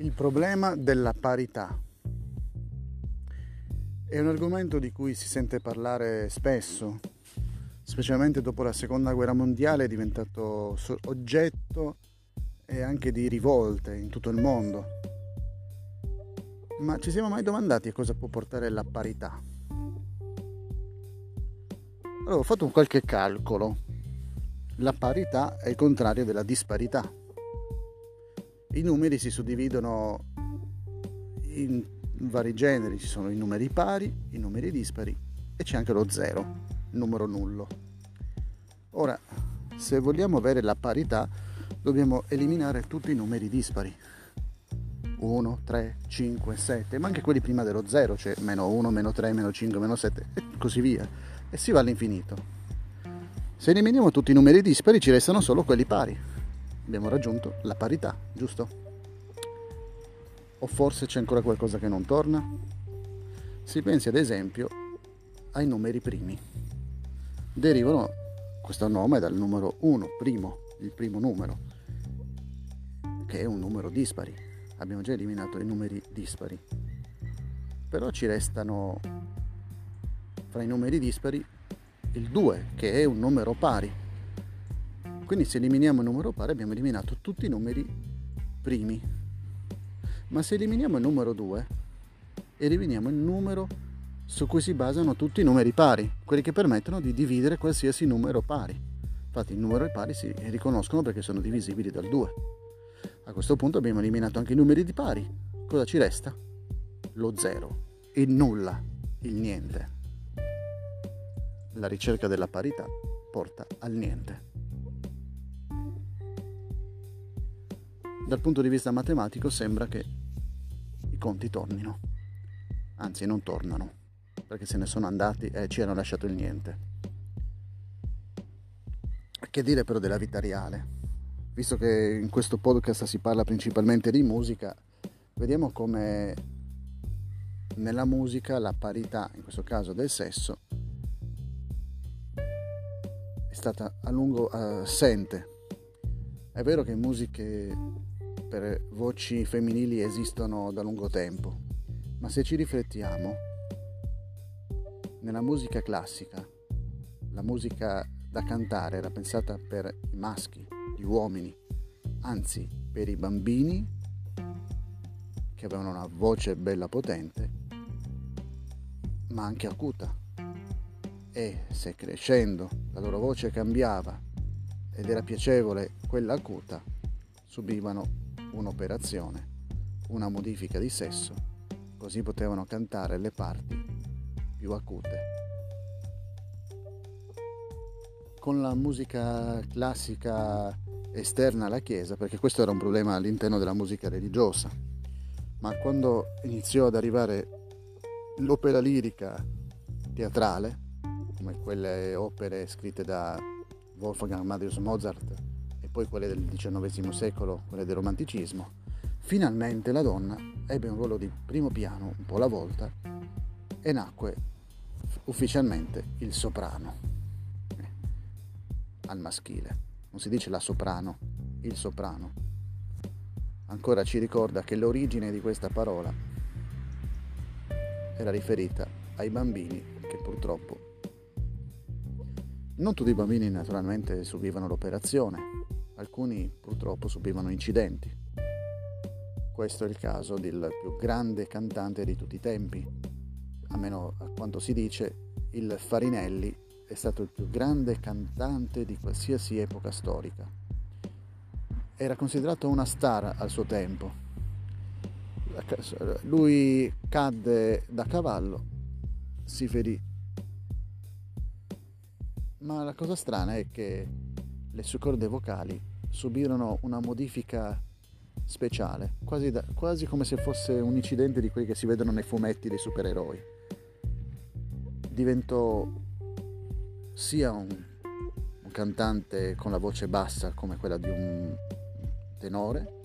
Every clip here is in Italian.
Il problema della parità è un argomento di cui si sente parlare spesso, specialmente dopo la seconda guerra mondiale è diventato oggetto e anche di rivolte in tutto il mondo. Ma ci siamo mai domandati a cosa può portare la parità? Allora, ho fatto qualche calcolo. La parità è il contrario della disparità i numeri si suddividono in vari generi, ci sono i numeri pari, i numeri dispari e c'è anche lo zero, numero nullo. Ora, se vogliamo avere la parità, dobbiamo eliminare tutti i numeri dispari. 1, 3, 5, 7, ma anche quelli prima dello 0, cioè meno 1, meno 3, meno 5, meno 7 e così via. E si va all'infinito. Se eliminiamo tutti i numeri dispari ci restano solo quelli pari abbiamo raggiunto la parità, giusto? O forse c'è ancora qualcosa che non torna? Si pensi ad esempio ai numeri primi. Derivano questo nome dal numero 1, primo, il primo numero, che è un numero dispari. Abbiamo già eliminato i numeri dispari. Però ci restano fra i numeri dispari il 2, che è un numero pari quindi se eliminiamo il numero pari abbiamo eliminato tutti i numeri primi. Ma se eliminiamo il numero 2, eliminiamo il numero su cui si basano tutti i numeri pari, quelli che permettono di dividere qualsiasi numero pari. Infatti i numeri pari si riconoscono perché sono divisibili dal 2. A questo punto abbiamo eliminato anche i numeri di pari. Cosa ci resta? Lo 0, il nulla, il niente. La ricerca della parità porta al niente. Dal punto di vista matematico sembra che i conti tornino, anzi non tornano, perché se ne sono andati e ci hanno lasciato il niente. Che dire però della vita reale? Visto che in questo podcast si parla principalmente di musica, vediamo come nella musica la parità, in questo caso del sesso, è stata a lungo assente. È vero che in musiche per voci femminili esistono da lungo tempo, ma se ci riflettiamo, nella musica classica, la musica da cantare era pensata per i maschi, gli uomini, anzi per i bambini che avevano una voce bella potente, ma anche acuta. E se crescendo la loro voce cambiava ed era piacevole quella acuta, subivano un'operazione, una modifica di sesso, così potevano cantare le parti più acute. Con la musica classica esterna alla Chiesa, perché questo era un problema all'interno della musica religiosa, ma quando iniziò ad arrivare l'opera lirica teatrale, come quelle opere scritte da Wolfgang Amadeus Mozart poi quelle del XIX secolo, quelle del romanticismo, finalmente la donna ebbe un ruolo di primo piano un po' alla volta e nacque ufficialmente il soprano eh, al maschile. Non si dice la soprano, il soprano. Ancora ci ricorda che l'origine di questa parola era riferita ai bambini che purtroppo non tutti i bambini naturalmente subivano l'operazione, alcuni purtroppo subivano incidenti. Questo è il caso del più grande cantante di tutti i tempi, almeno a quanto si dice, il Farinelli è stato il più grande cantante di qualsiasi epoca storica. Era considerato una star al suo tempo. Lui cadde da cavallo, si ferì. Ma la cosa strana è che le sue corde vocali subirono una modifica speciale, quasi, da, quasi come se fosse un incidente di quelli che si vedono nei fumetti dei supereroi. Diventò sia un, un cantante con la voce bassa come quella di un tenore,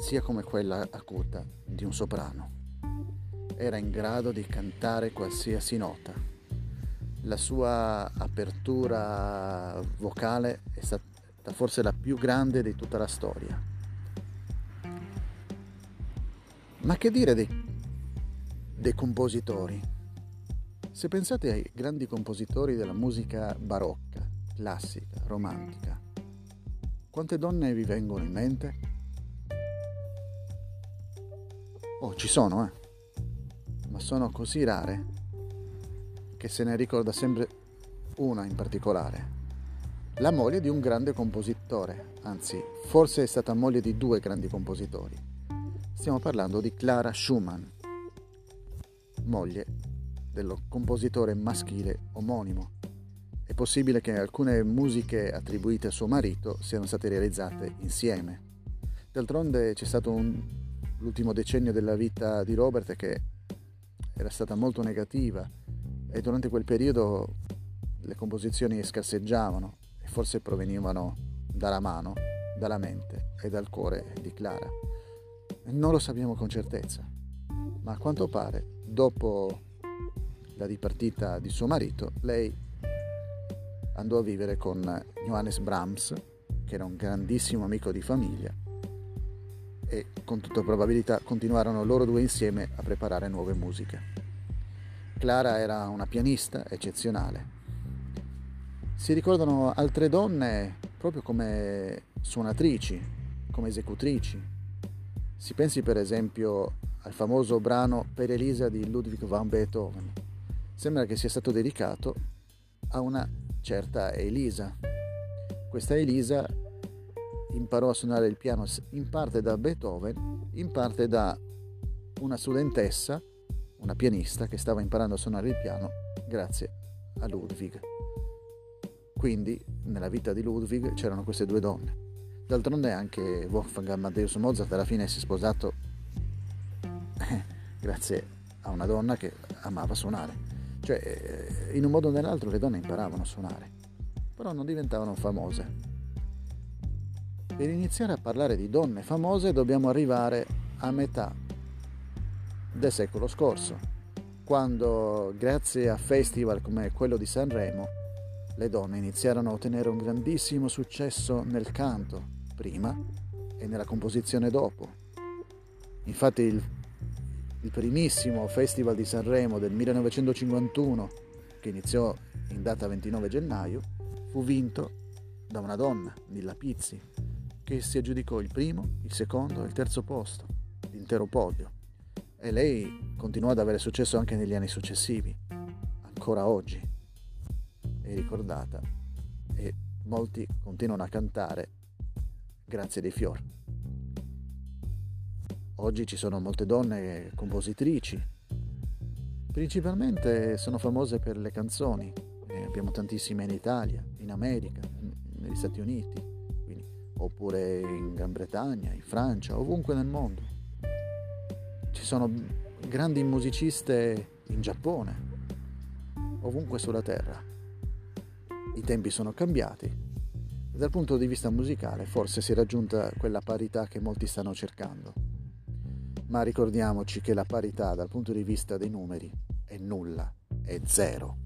sia come quella acuta di un soprano. Era in grado di cantare qualsiasi nota. La sua apertura vocale è stata forse la più grande di tutta la storia. Ma che dire dei, dei compositori? Se pensate ai grandi compositori della musica barocca, classica, romantica, quante donne vi vengono in mente? Oh, ci sono, eh? Ma sono così rare che se ne ricorda sempre una in particolare. La moglie di un grande compositore, anzi, forse è stata moglie di due grandi compositori. Stiamo parlando di Clara Schumann, moglie del compositore maschile omonimo. È possibile che alcune musiche attribuite a suo marito siano state realizzate insieme. D'altronde c'è stato un, l'ultimo decennio della vita di Robert che era stata molto negativa e durante quel periodo le composizioni scarseggiavano forse provenivano dalla mano, dalla mente e dal cuore di Clara. Non lo sappiamo con certezza, ma a quanto pare, dopo la dipartita di suo marito, lei andò a vivere con Johannes Brahms, che era un grandissimo amico di famiglia, e con tutta probabilità continuarono loro due insieme a preparare nuove musiche. Clara era una pianista eccezionale. Si ricordano altre donne proprio come suonatrici, come esecutrici, si pensi per esempio al famoso brano Per Elisa di Ludwig van Beethoven. Sembra che sia stato dedicato a una certa Elisa. Questa Elisa imparò a suonare il piano in parte da Beethoven, in parte da una studentessa, una pianista che stava imparando a suonare il piano grazie a Ludwig. Quindi nella vita di Ludwig c'erano queste due donne. D'altronde anche Wolfgang Amadeus Mozart alla fine si è sposato eh, grazie a una donna che amava suonare. Cioè, in un modo o nell'altro le donne imparavano a suonare, però non diventavano famose. Per iniziare a parlare di donne famose dobbiamo arrivare a metà del secolo scorso, quando grazie a festival come quello di Sanremo le donne iniziarono a ottenere un grandissimo successo nel canto, prima e nella composizione dopo. Infatti il, il primissimo Festival di Sanremo del 1951, che iniziò in data 29 gennaio, fu vinto da una donna, Nilla Pizzi, che si aggiudicò il primo, il secondo e il terzo posto, l'intero podio. E lei continuò ad avere successo anche negli anni successivi, ancora oggi. È ricordata e molti continuano a cantare grazie dei fior. Oggi ci sono molte donne compositrici, principalmente sono famose per le canzoni, ne abbiamo tantissime in Italia, in America, negli Stati Uniti, quindi, oppure in Gran Bretagna, in Francia, ovunque nel mondo. Ci sono grandi musiciste in Giappone, ovunque sulla Terra. I tempi sono cambiati, dal punto di vista musicale forse si è raggiunta quella parità che molti stanno cercando. Ma ricordiamoci che la parità dal punto di vista dei numeri è nulla, è zero.